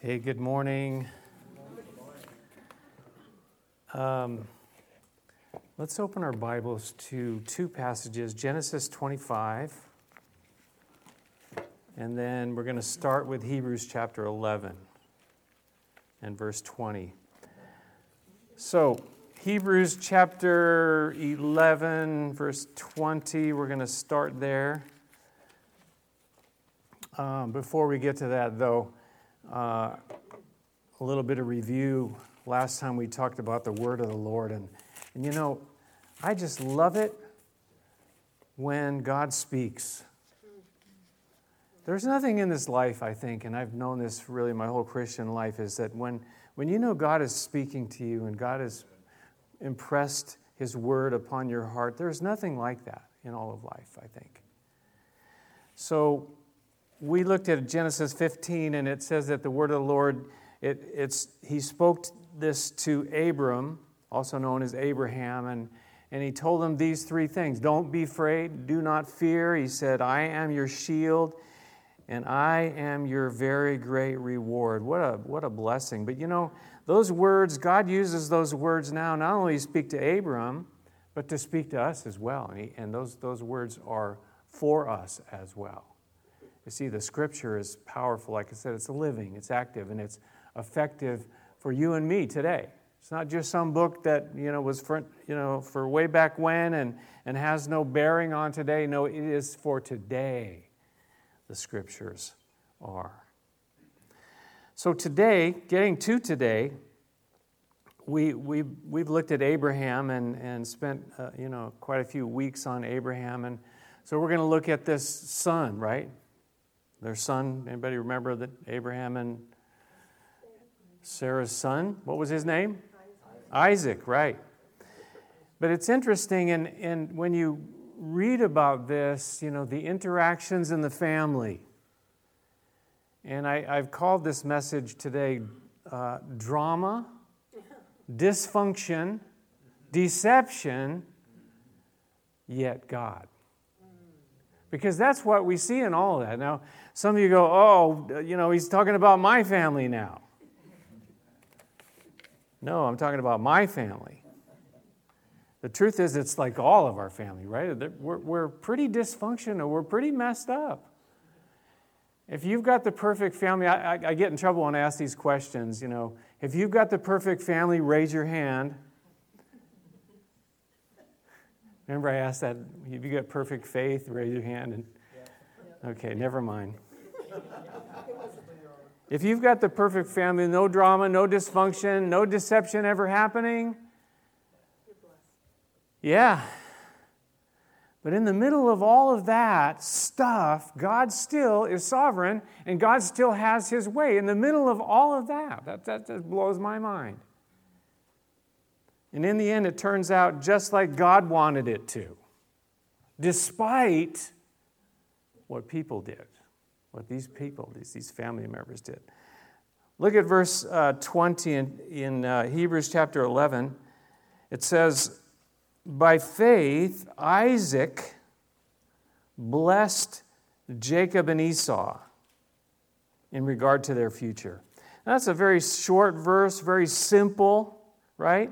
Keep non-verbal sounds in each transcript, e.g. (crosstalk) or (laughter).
Hey, good morning. Um, let's open our Bibles to two passages Genesis 25, and then we're going to start with Hebrews chapter 11 and verse 20. So, Hebrews chapter 11, verse 20, we're going to start there. Um, before we get to that, though, a little bit of review. Last time we talked about the word of the Lord, and, and you know, I just love it when God speaks. There's nothing in this life, I think, and I've known this really my whole Christian life, is that when, when you know God is speaking to you and God has impressed His word upon your heart, there's nothing like that in all of life, I think. So we looked at Genesis 15, and it says that the word of the Lord, it, it's, he spoke this to Abram, also known as Abraham, and, and he told him these three things Don't be afraid, do not fear. He said, I am your shield, and I am your very great reward. What a, what a blessing. But you know, those words, God uses those words now not only to speak to Abram, but to speak to us as well. And, he, and those, those words are for us as well. You see, the scripture is powerful. Like I said, it's living, it's active, and it's effective for you and me today. It's not just some book that you know was for you know for way back when and, and has no bearing on today. No, it is for today. The scriptures are. So today, getting to today, we, we, we've looked at Abraham and, and spent uh, you know, quite a few weeks on Abraham. And so we're going to look at this son, right? Their son, anybody remember that Abraham and Sarah's son? What was his name? Isaac, Isaac right. But it's interesting, and, and when you read about this, you know, the interactions in the family. And I, have called this message today uh, drama, dysfunction, deception, yet God. Because that's what we see in all of that. Now, some of you go, oh, you know, he's talking about my family now. No, I'm talking about my family. The truth is, it's like all of our family, right? We're, we're pretty dysfunctional, we're pretty messed up. If you've got the perfect family, I, I, I, get in trouble when I ask these questions. You know, if you've got the perfect family, raise your hand. Remember, I asked that. If you got perfect faith, raise your hand. And okay, never mind. If you've got the perfect family, no drama, no dysfunction, no deception ever happening, yeah. But in the middle of all of that stuff, God still is sovereign and God still has his way. In the middle of all of that, that, that, blows my mind. And in the end, it turns out just like God wanted it to, despite what people did what these people, these, these family members did. Look at verse uh, 20 in, in uh, Hebrews chapter 11. It says, By faith, Isaac blessed Jacob and Esau in regard to their future. Now, that's a very short verse, very simple, right?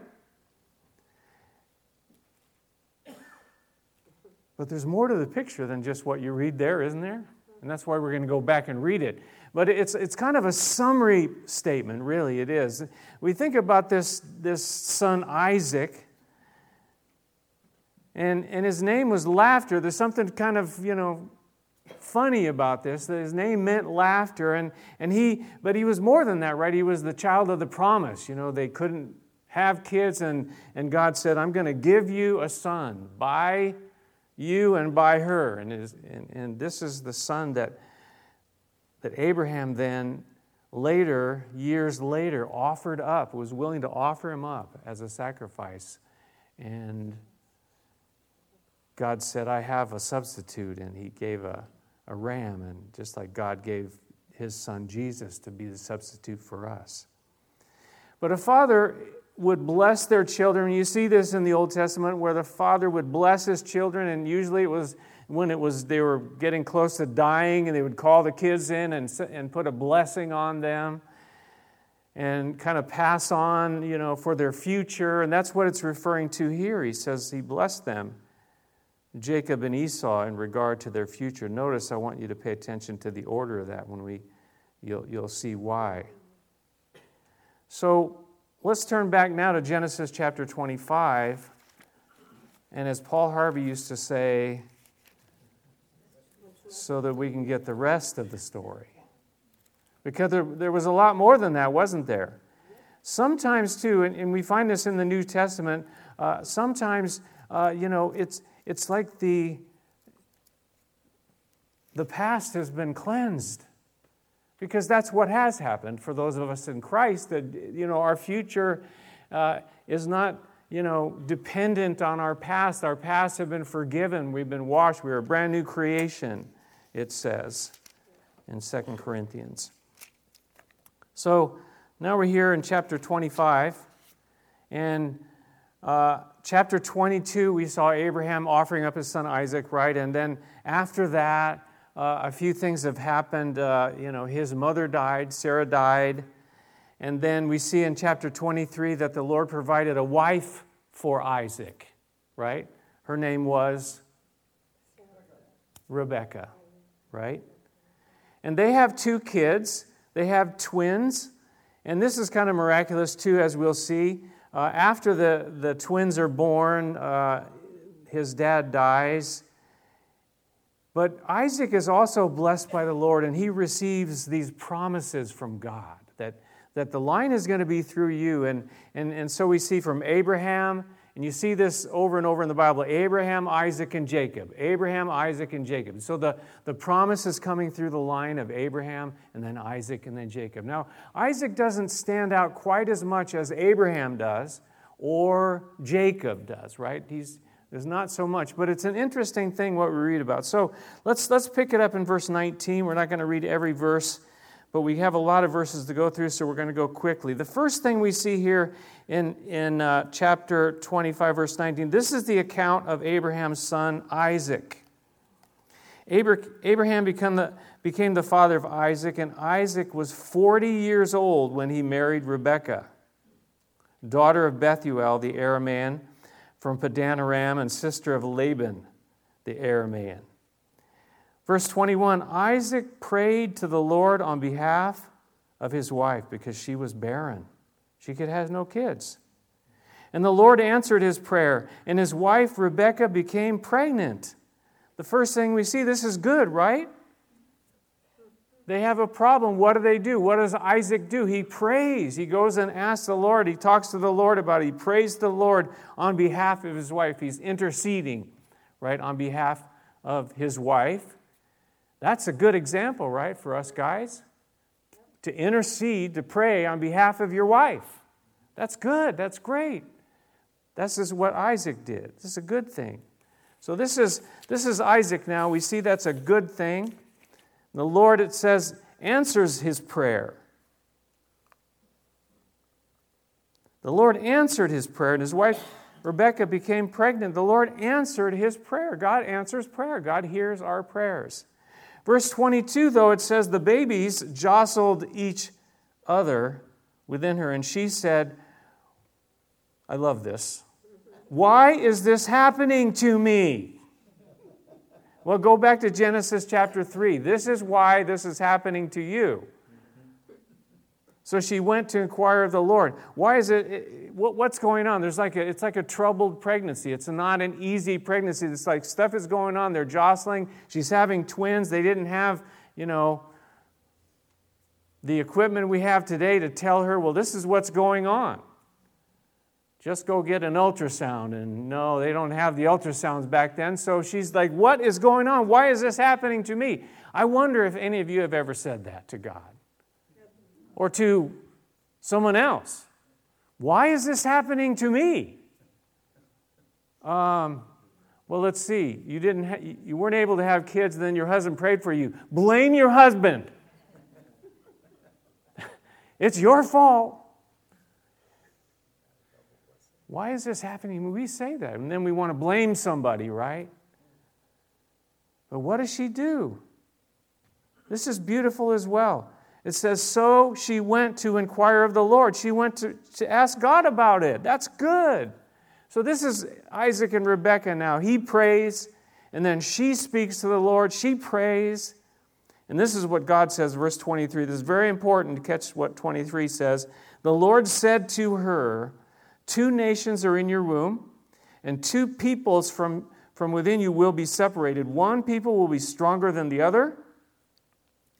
But there's more to the picture than just what you read there, isn't there? And that's why we're going to go back and read it. But it's, it's kind of a summary statement, really, it is. We think about this, this son Isaac, and, and his name was Laughter. There's something kind of, you know, funny about this that his name meant laughter and, and he but he was more than that right he was the child of the promise you know they couldn't have kids and, and god said i'm going to give you a son by you and by her. And, is, and, and this is the son that, that Abraham then later, years later, offered up, was willing to offer him up as a sacrifice. And God said, I have a substitute. And he gave a, a ram, and just like God gave his son Jesus to be the substitute for us. But a father would bless their children. You see this in the Old Testament where the father would bless his children, and usually it was when it was they were getting close to dying, and they would call the kids in and, and put a blessing on them. and kind of pass on, you know, for their future. And that's what it's referring to here. He says he blessed them, Jacob and Esau, in regard to their future. Notice I want you to pay attention to the order of that when we, you'll, you'll see why. So let's turn back now to Genesis chapter 25. And as Paul Harvey used to say, so that we can get the rest of the story. Because there, there was a lot more than that, wasn't there? Sometimes, too, and, and we find this in the New Testament, uh, sometimes, uh, you know, it's, it's like the, the past has been cleansed. Because that's what has happened for those of us in Christ, that, you know, our future uh, is not you know, dependent on our past. Our past have been forgiven. We've been washed. We're a brand new creation, it says in 2 Corinthians. So now we're here in chapter 25. And uh, chapter 22, we saw Abraham offering up his son Isaac, right? And then after that, uh, a few things have happened. Uh, you know, his mother died, Sarah died. And then we see in chapter 23 that the Lord provided a wife for Isaac, right? Her name was Rebecca, right? And they have two kids. They have twins. And this is kind of miraculous, too, as we'll see. Uh, after the, the twins are born, uh, his dad dies. But Isaac is also blessed by the Lord, and he receives these promises from God that that the line is going to be through you. And, and, and so we see from Abraham, and you see this over and over in the Bible Abraham, Isaac, and Jacob. Abraham, Isaac, and Jacob. So the, the promise is coming through the line of Abraham, and then Isaac, and then Jacob. Now, Isaac doesn't stand out quite as much as Abraham does or Jacob does, right? He's, there's not so much, but it's an interesting thing what we read about. So let's, let's pick it up in verse 19. We're not going to read every verse but we have a lot of verses to go through, so we're going to go quickly. The first thing we see here in, in uh, chapter 25, verse 19, this is the account of Abraham's son Isaac. Abraham became the, became the father of Isaac, and Isaac was 40 years old when he married Rebekah, daughter of Bethuel the Aramean from Padan Aram, and sister of Laban the Aramean. Verse 21 Isaac prayed to the Lord on behalf of his wife because she was barren. She could have no kids. And the Lord answered his prayer, and his wife Rebekah became pregnant. The first thing we see, this is good, right? They have a problem. What do they do? What does Isaac do? He prays. He goes and asks the Lord. He talks to the Lord about it. He prays the Lord on behalf of his wife. He's interceding, right, on behalf of his wife. That's a good example, right, for us guys? To intercede, to pray on behalf of your wife. That's good. That's great. This is what Isaac did. This is a good thing. So this is this is Isaac now. We see that's a good thing. The Lord, it says, answers his prayer. The Lord answered his prayer, and his wife Rebecca became pregnant. The Lord answered his prayer. God answers prayer. God hears our prayers. Verse 22, though, it says the babies jostled each other within her, and she said, I love this. Why is this happening to me? Well, go back to Genesis chapter 3. This is why this is happening to you. So she went to inquire of the Lord. Why is it? What's going on? There's like a, it's like a troubled pregnancy. It's not an easy pregnancy. It's like stuff is going on. They're jostling. She's having twins. They didn't have, you know, the equipment we have today to tell her, well, this is what's going on. Just go get an ultrasound. And no, they don't have the ultrasounds back then. So she's like, what is going on? Why is this happening to me? I wonder if any of you have ever said that to God or to someone else. Why is this happening to me? Um, well, let's see. You didn't. Ha- you weren't able to have kids, then your husband prayed for you. Blame your husband. (laughs) it's your fault. Why is this happening? We say that, and then we want to blame somebody, right? But what does she do? This is beautiful as well. It says, So she went to inquire of the Lord. She went to, to ask God about it. That's good. So this is Isaac and Rebekah now. He prays, and then she speaks to the Lord. She prays. And this is what God says, verse 23. This is very important to catch what 23 says. The Lord said to her, Two nations are in your womb, and two peoples from, from within you will be separated. One people will be stronger than the other,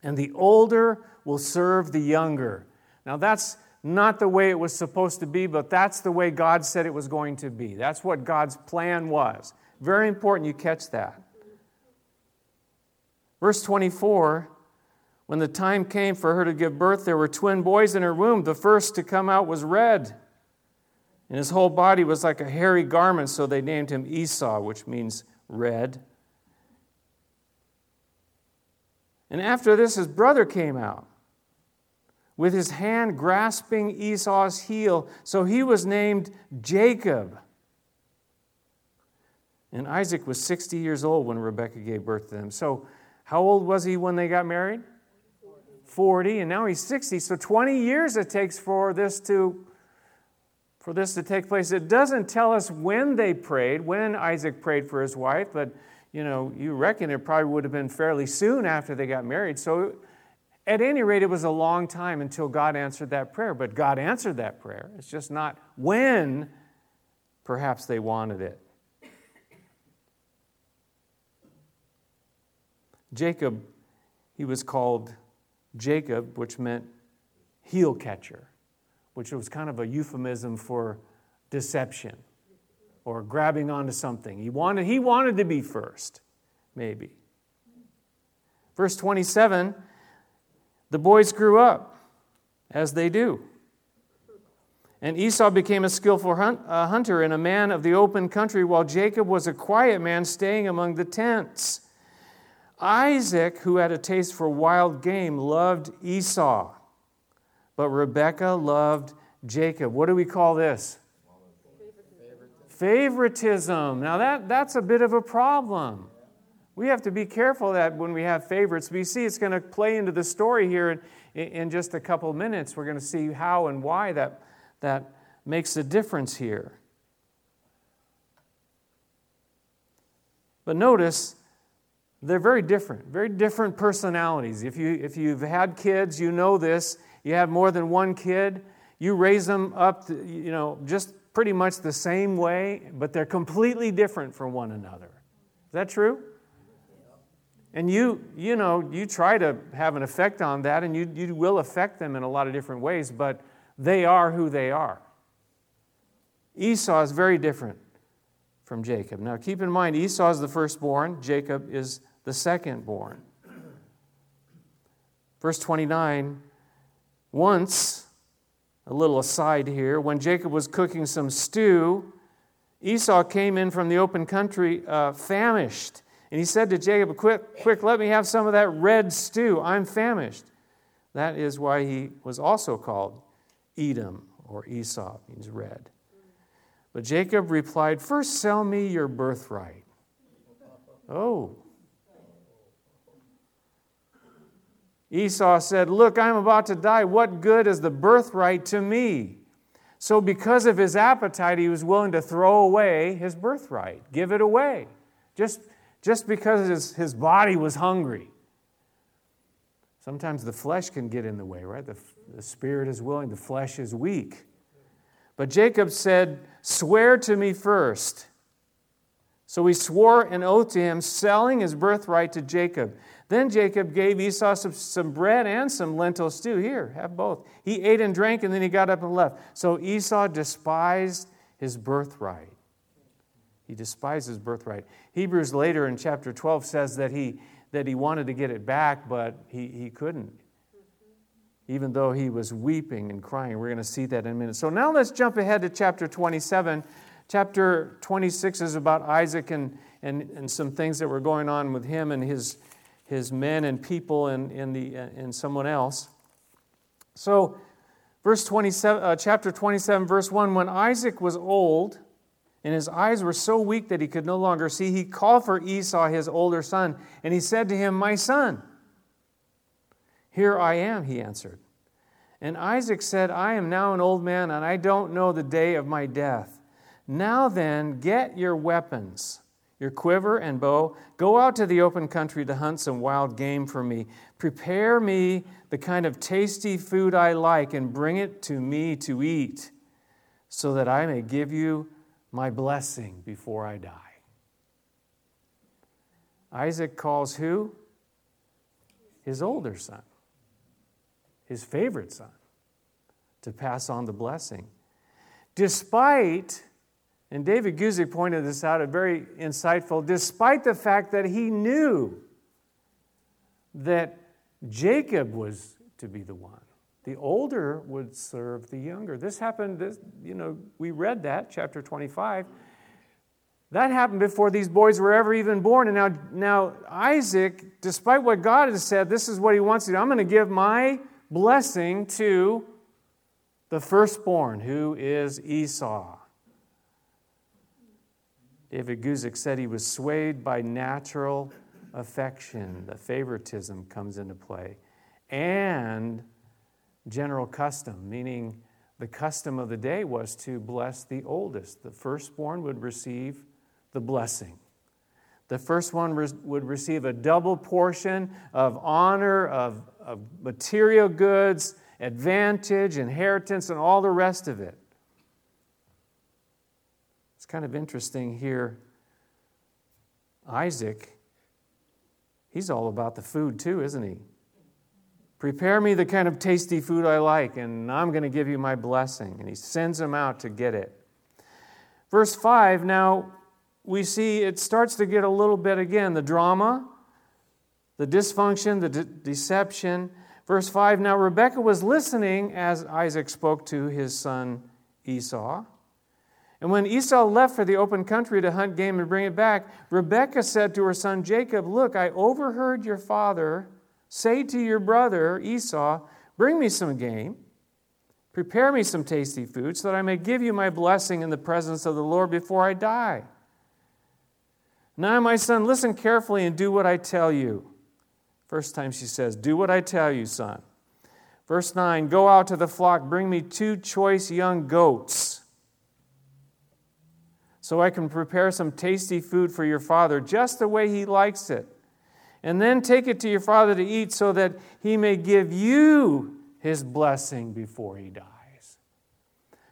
and the older will serve the younger. Now, that's not the way it was supposed to be, but that's the way God said it was going to be. That's what God's plan was. Very important you catch that. Verse 24 When the time came for her to give birth, there were twin boys in her womb. The first to come out was red, and his whole body was like a hairy garment, so they named him Esau, which means red. And after this, his brother came out with his hand grasping Esau's heel. So he was named Jacob. And Isaac was 60 years old when Rebekah gave birth to them. So, how old was he when they got married? 40, and now he's 60. So 20 years it takes for this to for this to take place. It doesn't tell us when they prayed, when Isaac prayed for his wife, but you know, you reckon it probably would have been fairly soon after they got married. So at any rate, it was a long time until God answered that prayer, but God answered that prayer. It's just not when perhaps they wanted it. Jacob, he was called Jacob, which meant heel catcher, which was kind of a euphemism for deception or grabbing onto something. He wanted, he wanted to be first, maybe. Verse 27 the boys grew up, as they do. And Esau became a skillful hunt, uh, hunter and a man of the open country, while Jacob was a quiet man staying among the tents. Isaac, who had a taste for wild game, loved Esau, but Rebekah loved Jacob. What do we call this? Favoritism. Now, that, that's a bit of a problem. We have to be careful that when we have favorites, we see it's going to play into the story here in, in just a couple minutes. We're going to see how and why that, that makes a difference here. But notice, they're very different, very different personalities. If, you, if you've had kids, you know this. You have more than one kid, you raise them up, to, you know, just pretty much the same way, but they're completely different from one another. Is that true? And you, you know, you try to have an effect on that, and you, you will affect them in a lot of different ways, but they are who they are. Esau is very different from Jacob. Now, keep in mind, Esau is the firstborn, Jacob is the secondborn. Verse 29 Once, a little aside here, when Jacob was cooking some stew, Esau came in from the open country uh, famished and he said to Jacob, Quick, quick, let me have some of that red stew. I'm famished. That is why he was also called Edom or Esau, means red. But Jacob replied, First sell me your birthright. Oh. Esau said, Look, I'm about to die. What good is the birthright to me? So, because of his appetite, he was willing to throw away his birthright, give it away. Just just because his, his body was hungry. Sometimes the flesh can get in the way, right? The, the spirit is willing, the flesh is weak. But Jacob said, Swear to me first. So he swore an oath to him, selling his birthright to Jacob. Then Jacob gave Esau some, some, bread and some lentil stew. Here, have both. He ate and drank, and then he got up and left. So Esau despised his birthright. He despised his birthright. Hebrews later in chapter 12 says that he, that he wanted to get it back, but he, he couldn't, even though he was weeping and crying. We're going to see that in a minute. So now let's jump ahead to chapter 27. Chapter 26 is about Isaac and, and, and some things that were going on with him and his, his men and people and, and, the, and someone else. So, verse 27, uh, chapter 27, verse 1 When Isaac was old, and his eyes were so weak that he could no longer see, he called for Esau, his older son, and he said to him, My son. Here I am, he answered. And Isaac said, I am now an old man, and I don't know the day of my death. Now then, get your weapons, your quiver and bow. Go out to the open country to hunt some wild game for me. Prepare me the kind of tasty food I like, and bring it to me to eat, so that I may give you my blessing before I die. Isaac calls who? His older son, his favorite son, to pass on the blessing. Despite, and David Guzik pointed this out, a very insightful, despite the fact that he knew that Jacob was to be the one. The older would serve the younger. This happened, this, you know, we read that, chapter 25. That happened before these boys were ever even born. And now, now Isaac, despite what God has said, this is what he wants to do. I'm going to give my blessing to the firstborn, who is Esau. David Guzik said he was swayed by natural affection. The favoritism comes into play. And general custom, meaning the custom of the day was to bless the oldest. The firstborn would receive the blessing. The first one would receive a double portion of honor, of, of material goods, advantage, inheritance, and all the rest of it. It's kind of interesting here. Isaac, he's all about the food too, isn't he? Prepare me the kind of tasty food I like, and I'm going to give you my blessing. And he sends him out to get it. Verse 5 now, we see it starts to get a little bit again the drama, the dysfunction, the de- deception. Verse 5 Now Rebekah was listening as Isaac spoke to his son Esau. And when Esau left for the open country to hunt game and bring it back, Rebekah said to her son Jacob, Look, I overheard your father say to your brother Esau, Bring me some game, prepare me some tasty food, so that I may give you my blessing in the presence of the Lord before I die. Now, my son, listen carefully and do what I tell you. First time she says, Do what I tell you, son. Verse 9 Go out to the flock, bring me two choice young goats, so I can prepare some tasty food for your father, just the way he likes it. And then take it to your father to eat, so that he may give you his blessing before he dies.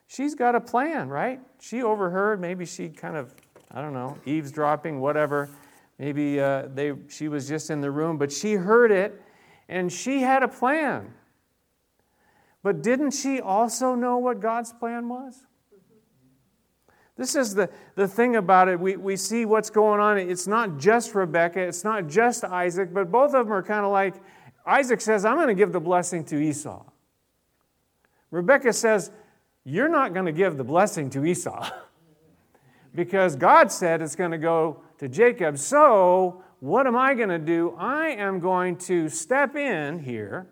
She's got a plan, right? She overheard, maybe she kind of I don't know, eavesdropping, whatever. Maybe uh, they, she was just in the room, but she heard it and she had a plan. But didn't she also know what God's plan was? This is the, the thing about it. We, we see what's going on. It's not just Rebecca, it's not just Isaac, but both of them are kind of like Isaac says, I'm going to give the blessing to Esau. Rebecca says, You're not going to give the blessing to Esau. (laughs) because God said it's going to go to Jacob. So, what am I going to do? I am going to step in here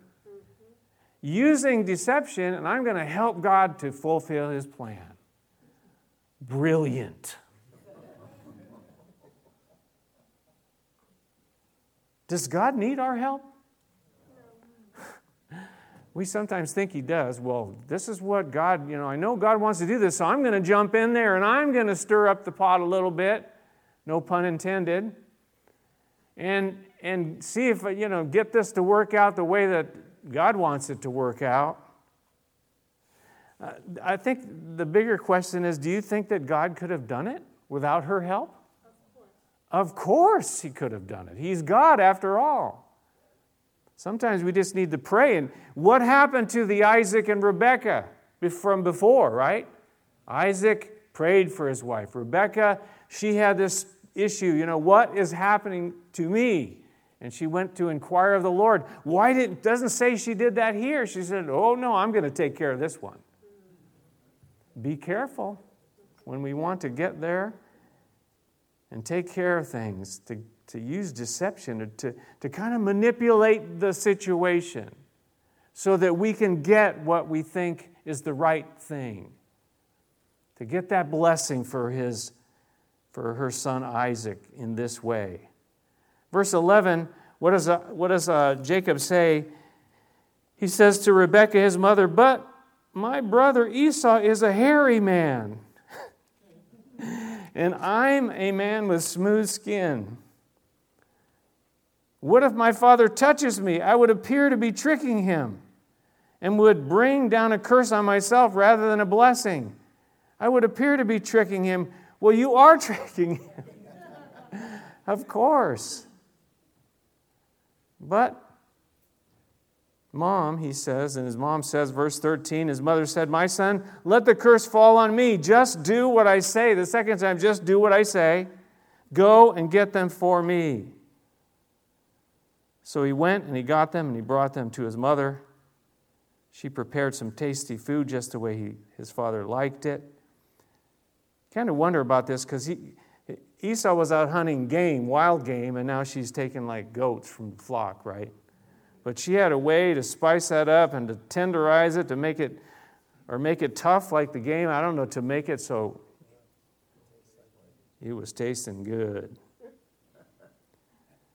using deception, and I'm going to help God to fulfill his plan. Brilliant. Does God need our help? (laughs) we sometimes think he does. Well, this is what God, you know, I know God wants to do this, so I'm going to jump in there and I'm going to stir up the pot a little bit. No pun intended. And and see if you know get this to work out the way that God wants it to work out. Uh, I think the bigger question is do you think that God could have done it without her help? Of course. Of course, he could have done it. He's God after all. Sometimes we just need to pray. And what happened to the Isaac and Rebecca from before, right? Isaac prayed for his wife. Rebecca, she had this issue, you know, what is happening to me? And she went to inquire of the Lord. Why did doesn't say she did that here? She said, "Oh no, I'm going to take care of this one." Be careful when we want to get there and take care of things to to use deception to, to kind of manipulate the situation so that we can get what we think is the right thing. To get that blessing for his for her son isaac in this way. Verse 11 what does, uh, what does uh, jacob say? He says to Rebekah, his mother, But my brother Esau is a hairy man, (laughs) and I'm a man with smooth skin. What if my father touches me? I would appear to be tricking him and would bring down a curse on myself rather than a blessing. I would appear to be tricking him. Well, you are (laughs) tricking him. of course. But Mom, he says, and his mom says, verse 13, his mother said, My son, let the curse fall on me. Just do what I say. The second time, just do what I say. Go and get them for me. So he went and he got them and he brought them to his mother. She prepared some tasty food just the way he, his father liked it. Kind of wonder about this because Esau was out hunting game, wild game, and now she's taking like goats from the flock, right? But she had a way to spice that up and to tenderize it, to make it, or make it tough like the game. I don't know, to make it so it was tasting good.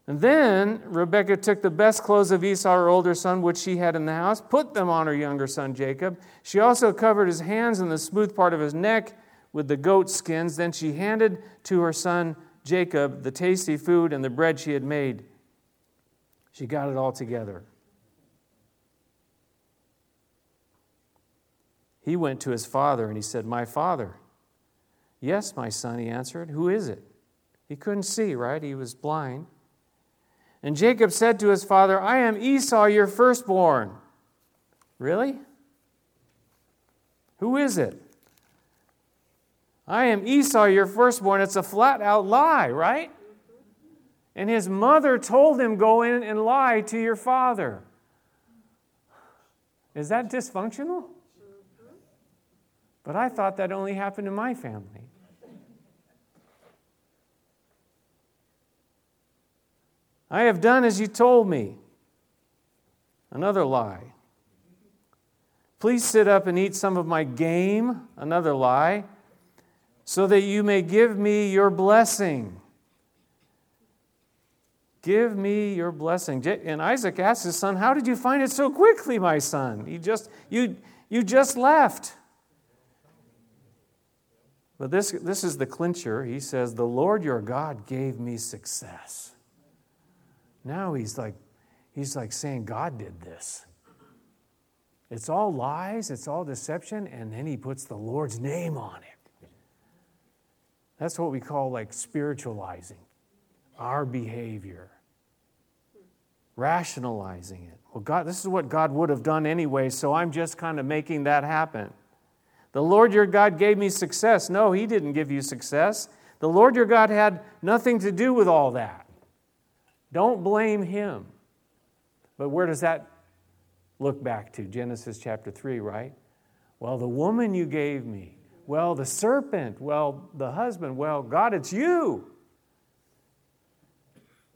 And then Rebekah took the best clothes of Esau, her older son, which she had in the house, put them on her younger son Jacob. She also covered his hands and the smooth part of his neck with the goat skins. Then she handed to her son Jacob the tasty food and the bread she had made. She got it all together. He went to his father and he said, My father. Yes, my son, he answered. Who is it? He couldn't see, right? He was blind. And Jacob said to his father, I am Esau, your firstborn. Really? Who is it? I am Esau, your firstborn. It's a flat out lie, right? And his mother told him, Go in and lie to your father. Is that dysfunctional? But I thought that only happened in my family. I have done as you told me. Another lie. Please sit up and eat some of my game. Another lie. So that you may give me your blessing. Give me your blessing. And Isaac asked his son, How did you find it so quickly, my son? You just, you, you just left. But this, this is the clincher. He says, The Lord your God gave me success. Now he's like, he's like saying, God did this. It's all lies, it's all deception, and then he puts the Lord's name on it. That's what we call like spiritualizing our behavior, rationalizing it. Well, God, this is what God would have done anyway, so I'm just kind of making that happen. The Lord your God gave me success. No, He didn't give you success. The Lord your God had nothing to do with all that. Don't blame Him. But where does that look back to? Genesis chapter 3, right? Well, the woman you gave me. Well, the serpent. Well, the husband. Well, God, it's you.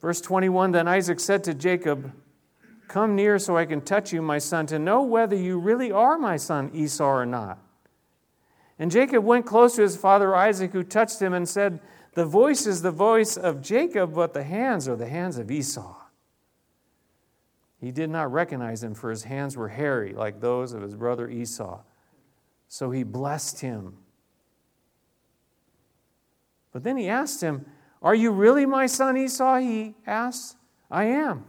Verse 21 Then Isaac said to Jacob, Come near so I can touch you, my son, to know whether you really are my son Esau or not. And Jacob went close to his father Isaac, who touched him and said, The voice is the voice of Jacob, but the hands are the hands of Esau. He did not recognize him, for his hands were hairy, like those of his brother Esau. So he blessed him. But then he asked him, are you really my son Esau? He asks. I am.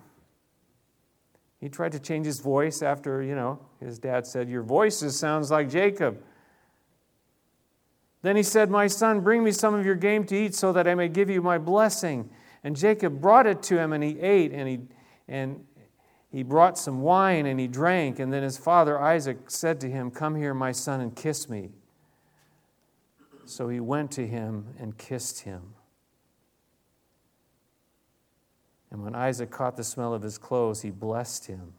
He tried to change his voice after, you know, his dad said, Your voice sounds like Jacob. Then he said, My son, bring me some of your game to eat so that I may give you my blessing. And Jacob brought it to him, and he ate, and he, and he brought some wine, and he drank. And then his father Isaac said to him, Come here, my son, and kiss me. So he went to him and kissed him. And when Isaac caught the smell of his clothes, he blessed him.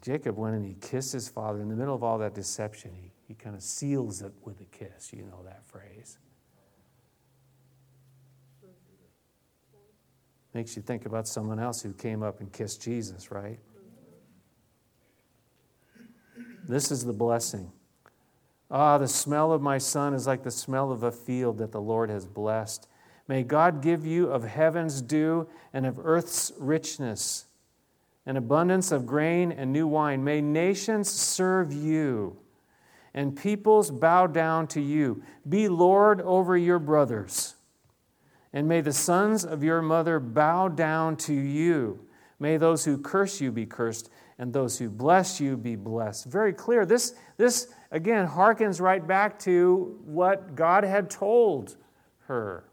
Jacob went and he kissed his father. In the middle of all that deception, he, he kind of seals it with a kiss. You know that phrase. Makes you think about someone else who came up and kissed Jesus, right? This is the blessing. Ah, the smell of my son is like the smell of a field that the Lord has blessed. May God give you of heaven's dew and of earth's richness, an abundance of grain and new wine. May nations serve you and peoples bow down to you. Be Lord over your brothers. And may the sons of your mother bow down to you. May those who curse you be cursed, and those who bless you be blessed. Very clear. This, this again, harkens right back to what God had told her.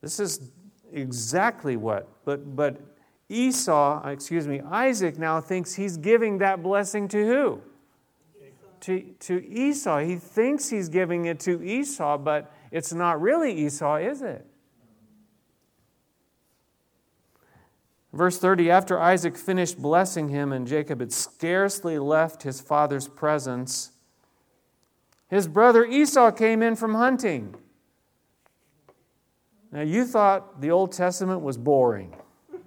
This is exactly what, but, but Esau, excuse me, Isaac now thinks he's giving that blessing to who? To, to Esau. He thinks he's giving it to Esau, but it's not really Esau, is it? Verse 30 After Isaac finished blessing him, and Jacob had scarcely left his father's presence, his brother Esau came in from hunting. Now, you thought the Old Testament was boring. (laughs)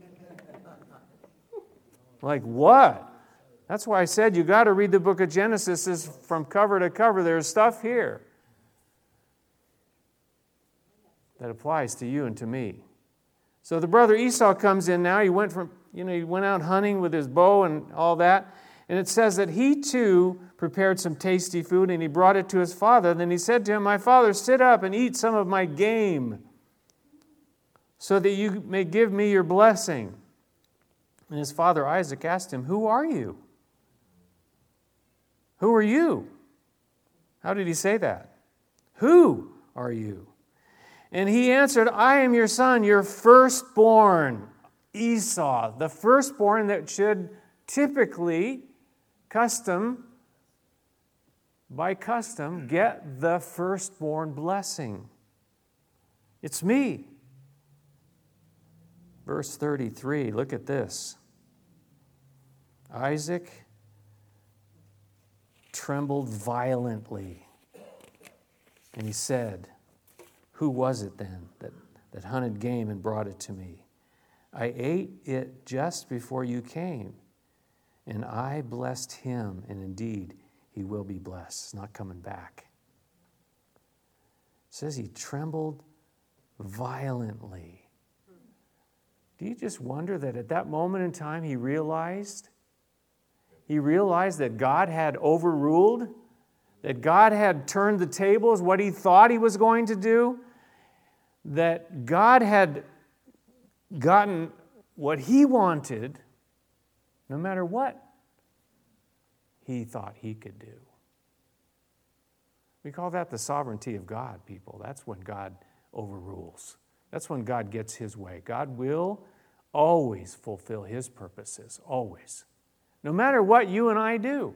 Like, what? That's why I said you got to read the book of Genesis from cover to cover. There's stuff here that applies to you and to me. So the brother Esau comes in now. He went from, you know, he went out hunting with his bow and all that. And it says that he too prepared some tasty food and he brought it to his father. Then he said to him, My father, sit up and eat some of my game so that you may give me your blessing. And his father Isaac asked him, Who are you? Who are you? How did he say that? Who are you? And he answered, I am your son, your firstborn, Esau, the firstborn that should typically, custom, by custom, get the firstborn blessing. It's me. Verse 33, look at this. Isaac trembled violently. And he said, Who was it then that, that hunted game and brought it to me? I ate it just before you came, and I blessed him, and indeed he will be blessed. It's not coming back. It says he trembled violently. Do you just wonder that at that moment in time he realized he realized that God had overruled, that God had turned the tables, what he thought he was going to do, that God had gotten what he wanted, no matter what he thought he could do. We call that the sovereignty of God, people. That's when God overrules. That's when God gets his way. God will always fulfill his purposes, always no matter what you and I do.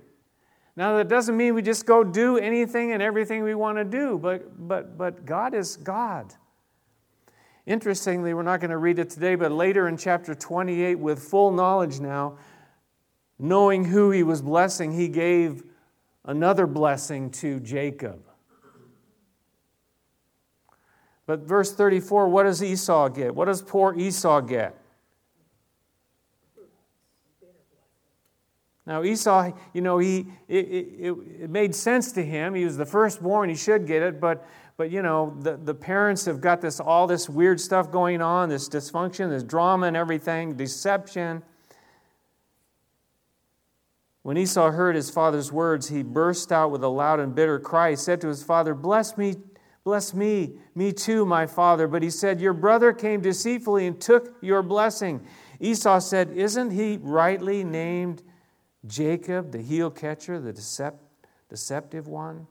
Now, that doesn't mean we just go do anything and everything we want to do, but, but, but God is God. Interestingly, we're not going to read it today, but later in chapter 28, with full knowledge now, knowing who he was blessing, he gave another blessing to Jacob. But verse 34, what does Esau get? What does poor Esau get? Now, Esau, you know, he, it, it, it, made sense to him. He was the firstborn, he should get it, but, but you know, the, the parents have got this, all this weird stuff going on, this dysfunction, this drama and everything, deception. When Esau heard his father's words, he burst out with a loud and bitter cry. He said to his father, Bless me, bless me, me too, my father. But he said, Your brother came deceitfully and took your blessing. Esau said, Isn't he rightly named? Jacob, the heel catcher, the decept- deceptive one.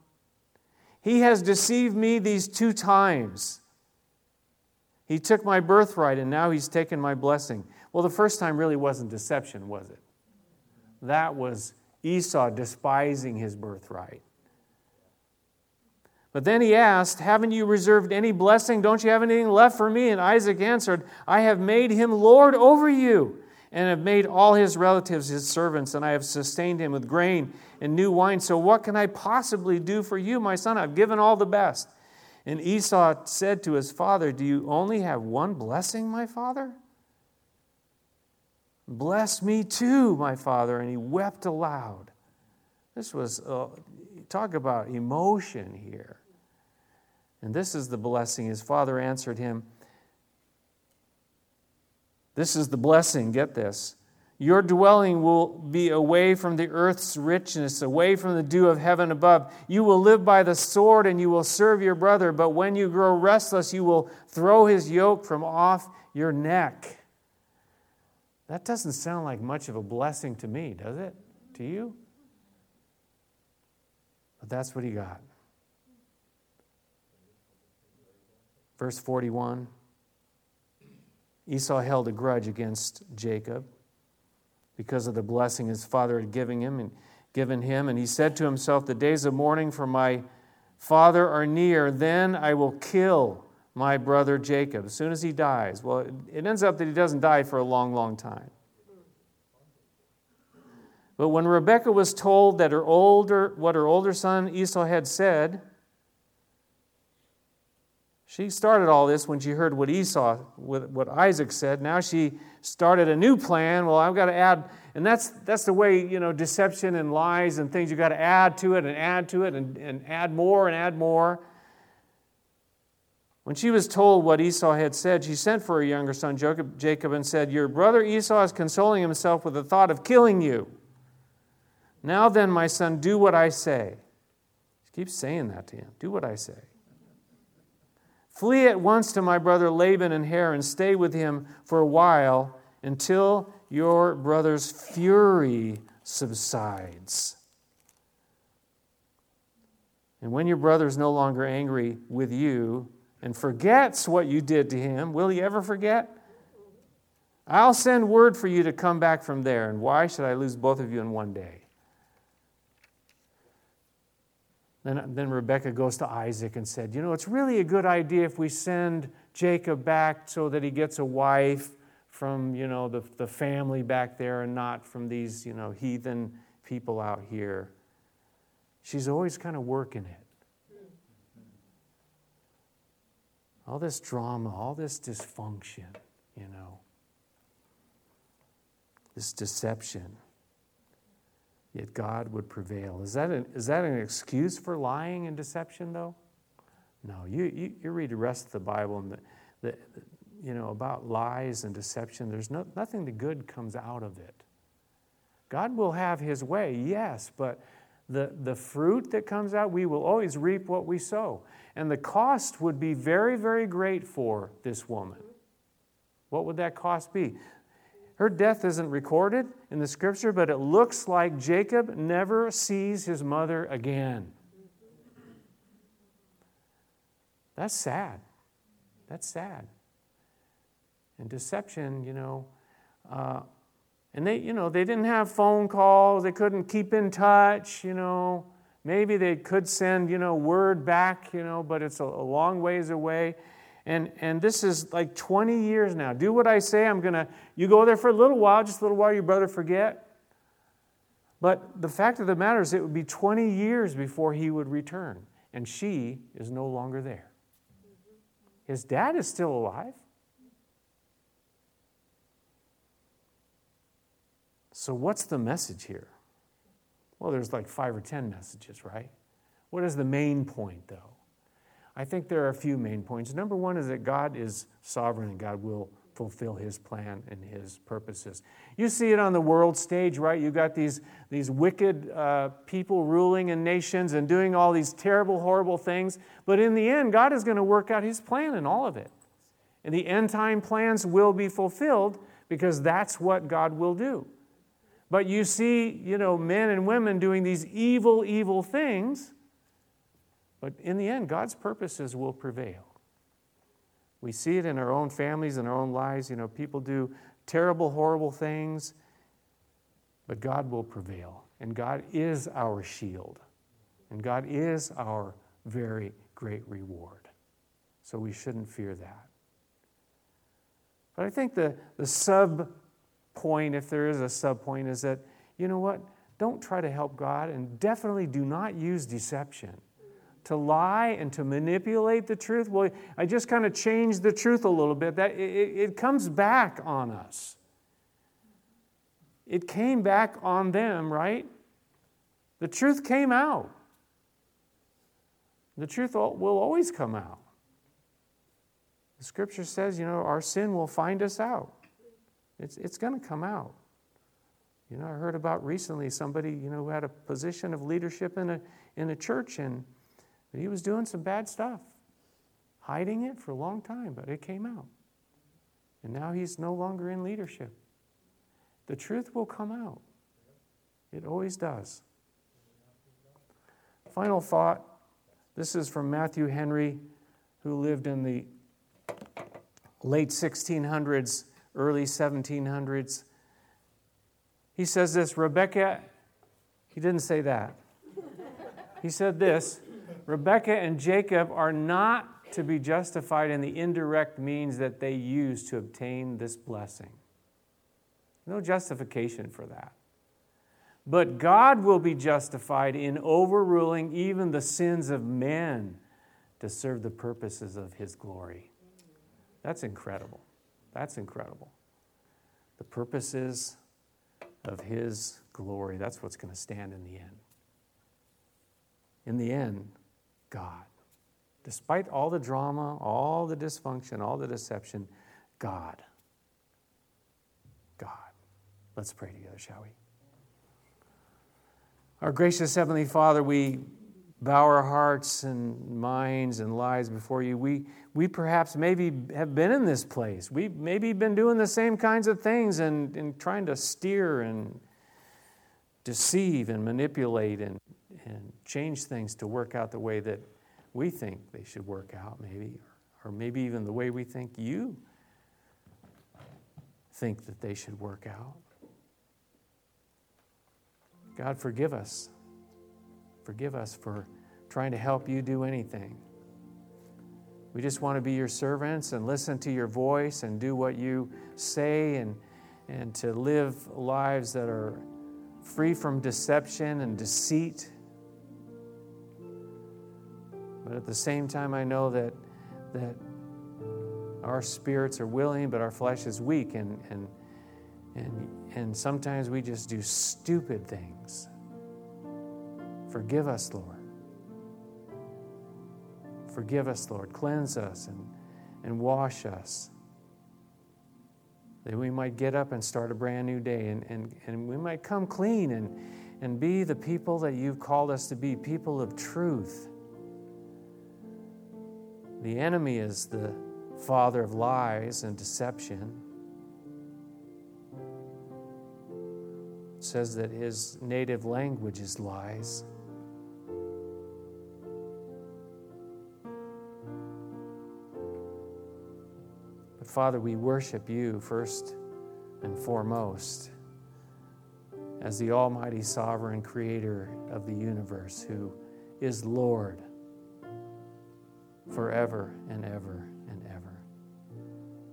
He has deceived me these two times. He took my birthright and now he's taken my blessing. Well, the first time really wasn't deception, was it? That was Esau despising his birthright. But then he asked, Haven't you reserved any blessing? Don't you have anything left for me? And Isaac answered, I have made him Lord over you and have made all his relatives his servants, and I have sustained him with grain and new wine. So, what can I possibly do for you, my son? I've given all the best. And Esau said to his father, Do you only have one blessing, my father? Bless me too, my father. And he wept aloud. This was, uh, talk about emotion here. And this is the blessing. His father answered him, This is the blessing, get this. Your dwelling will be away from the earth's richness, away from the dew of heaven above. You will live by the sword and you will serve your brother, but when you grow restless, you will throw his yoke from off your neck. That doesn't sound like much of a blessing to me, does it? To you? But that's what he got. Verse 41 Esau held a grudge against Jacob because of the blessing his father had given him and given him. And he said to himself the days of mourning for my father are near. Then I will kill my brother Jacob. As soon as he dies well it ends up that he doesn't die for a long long time. But when Rebekah was told that her older what her older son Esau had said she started all this when she heard what Esau, what Isaac said. Now she started a new plan. Well, I've got to add, and that's, that's the way, you know, deception and lies and things, you've got to add to it and add to it and, and add more and add more. When she was told what Esau had said, she sent for her younger son Jacob and said, Your brother Esau is consoling himself with the thought of killing you. Now then, my son, do what I say. She keeps saying that to him. Do what I say. Flee at once to my brother Laban and Haran and stay with him for a while until your brother's fury subsides. And when your brother is no longer angry with you and forgets what you did to him, will he ever forget? I'll send word for you to come back from there. And why should I lose both of you in one day? Then, then Rebecca goes to Isaac and said, You know, it's really a good idea if we send Jacob back so that he gets a wife from, you know, the, the family back there and not from these, you know, heathen people out here. She's always kind of working it. All this drama, all this dysfunction, you know, this deception yet God would prevail. Is that an, is that an excuse for lying and deception, though? No. You, you, you read the rest of the Bible and the, the, you know, about lies and deception. There's no, nothing the good comes out of it. God will have his way, yes, but the, the fruit that comes out, we will always reap what we sow. And the cost would be very, very great for this woman. What would that cost be? Her death isn't recorded in the scripture, but it looks like Jacob never sees his mother again. That's sad. That's sad. And deception, you know, uh, and they, you know, they didn't have phone calls. They couldn't keep in touch. You know, maybe they could send, you know, word back. You know, but it's a, a long ways away. And, and this is like 20 years now. Do what I say. I'm going to, you go there for a little while, just a little while, your brother forget. But the fact of the matter is, it would be 20 years before he would return. And she is no longer there. His dad is still alive. So, what's the message here? Well, there's like five or 10 messages, right? What is the main point, though? I think there are a few main points. Number one is that God is sovereign and God will fulfill his plan and his purposes. You see it on the world stage, right? You got these, these wicked uh, people ruling in nations and doing all these terrible, horrible things. But in the end, God is going to work out his plan in all of it. And the end time plans will be fulfilled because that's what God will do. But you see, you know, men and women doing these evil, evil things but in the end, God's purposes will prevail. We see it in our own families and our own lives. You know, people do terrible, horrible things, but God will prevail. And God is our shield. And God is our very great reward. So we shouldn't fear that. But I think the, the sub point, if there is a sub point, is that, you know what? Don't try to help God and definitely do not use deception to lie and to manipulate the truth. Well, I just kind of changed the truth a little bit. That it, it comes back on us. It came back on them, right? The truth came out. The truth will always come out. The scripture says, you know, our sin will find us out. It's, it's going to come out. You know, I heard about recently somebody, you know, who had a position of leadership in a, in a church and he was doing some bad stuff, hiding it for a long time, but it came out. And now he's no longer in leadership. The truth will come out. It always does. Final thought this is from Matthew Henry, who lived in the late 1600s, early 1700s. He says this Rebecca, he didn't say that. He said this Rebecca and Jacob are not to be justified in the indirect means that they use to obtain this blessing. No justification for that. But God will be justified in overruling even the sins of men to serve the purposes of His glory. That's incredible. That's incredible. The purposes of His glory. That's what's going to stand in the end. In the end, God. Despite all the drama, all the dysfunction, all the deception, God. God. Let's pray together, shall we? Our gracious Heavenly Father, we bow our hearts and minds and lives before you. We, we perhaps maybe have been in this place. We've maybe been doing the same kinds of things and, and trying to steer and deceive and manipulate and, and change things to work out the way that we think they should work out, maybe, or, maybe even the way we think you think that they should work out. God, forgive us. Forgive us for trying to help you do anything. We just want to be your servants and listen to your voice and do what you say and, and to live lives that are free from deception and deceit. But at the same time, I know that, that our spirits are willing, but our flesh is weak. And, and, and, and sometimes we just do stupid things. Forgive us, Lord. Forgive us, Lord. Cleanse us and, and wash us. That we might get up and start a brand new day and, and, and we might come clean and, and be the people that you've called us to be people of truth. The enemy is the father of lies and deception. It says that his native language is lies. But Father, we worship you first and foremost as the Almighty Sovereign Creator of the universe who is Lord forever and ever and ever.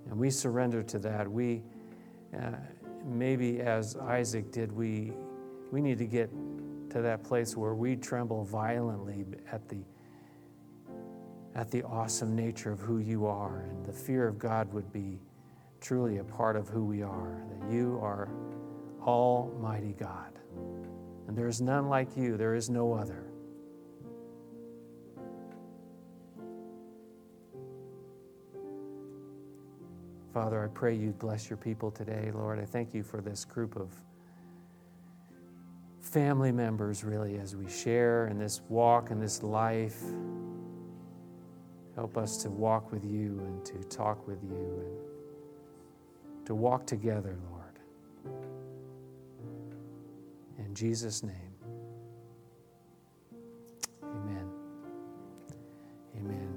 And we surrender to that. We, uh, maybe as Isaac did, we, we need to get to that place where we tremble violently at the at the awesome nature of who you are, and the fear of God would be truly a part of who we are, that you are Almighty God. And there is none like you, there is no other. Father, I pray you bless your people today, Lord. I thank you for this group of family members, really, as we share in this walk and this life. Help us to walk with you and to talk with you and to walk together, Lord. In Jesus' name. Amen. Amen.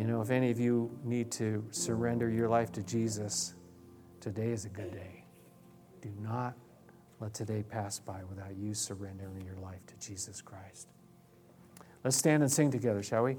You know, if any of you need to surrender your life to Jesus, today is a good day. Do not let today pass by without you surrendering your life to Jesus Christ. Let's stand and sing together, shall we?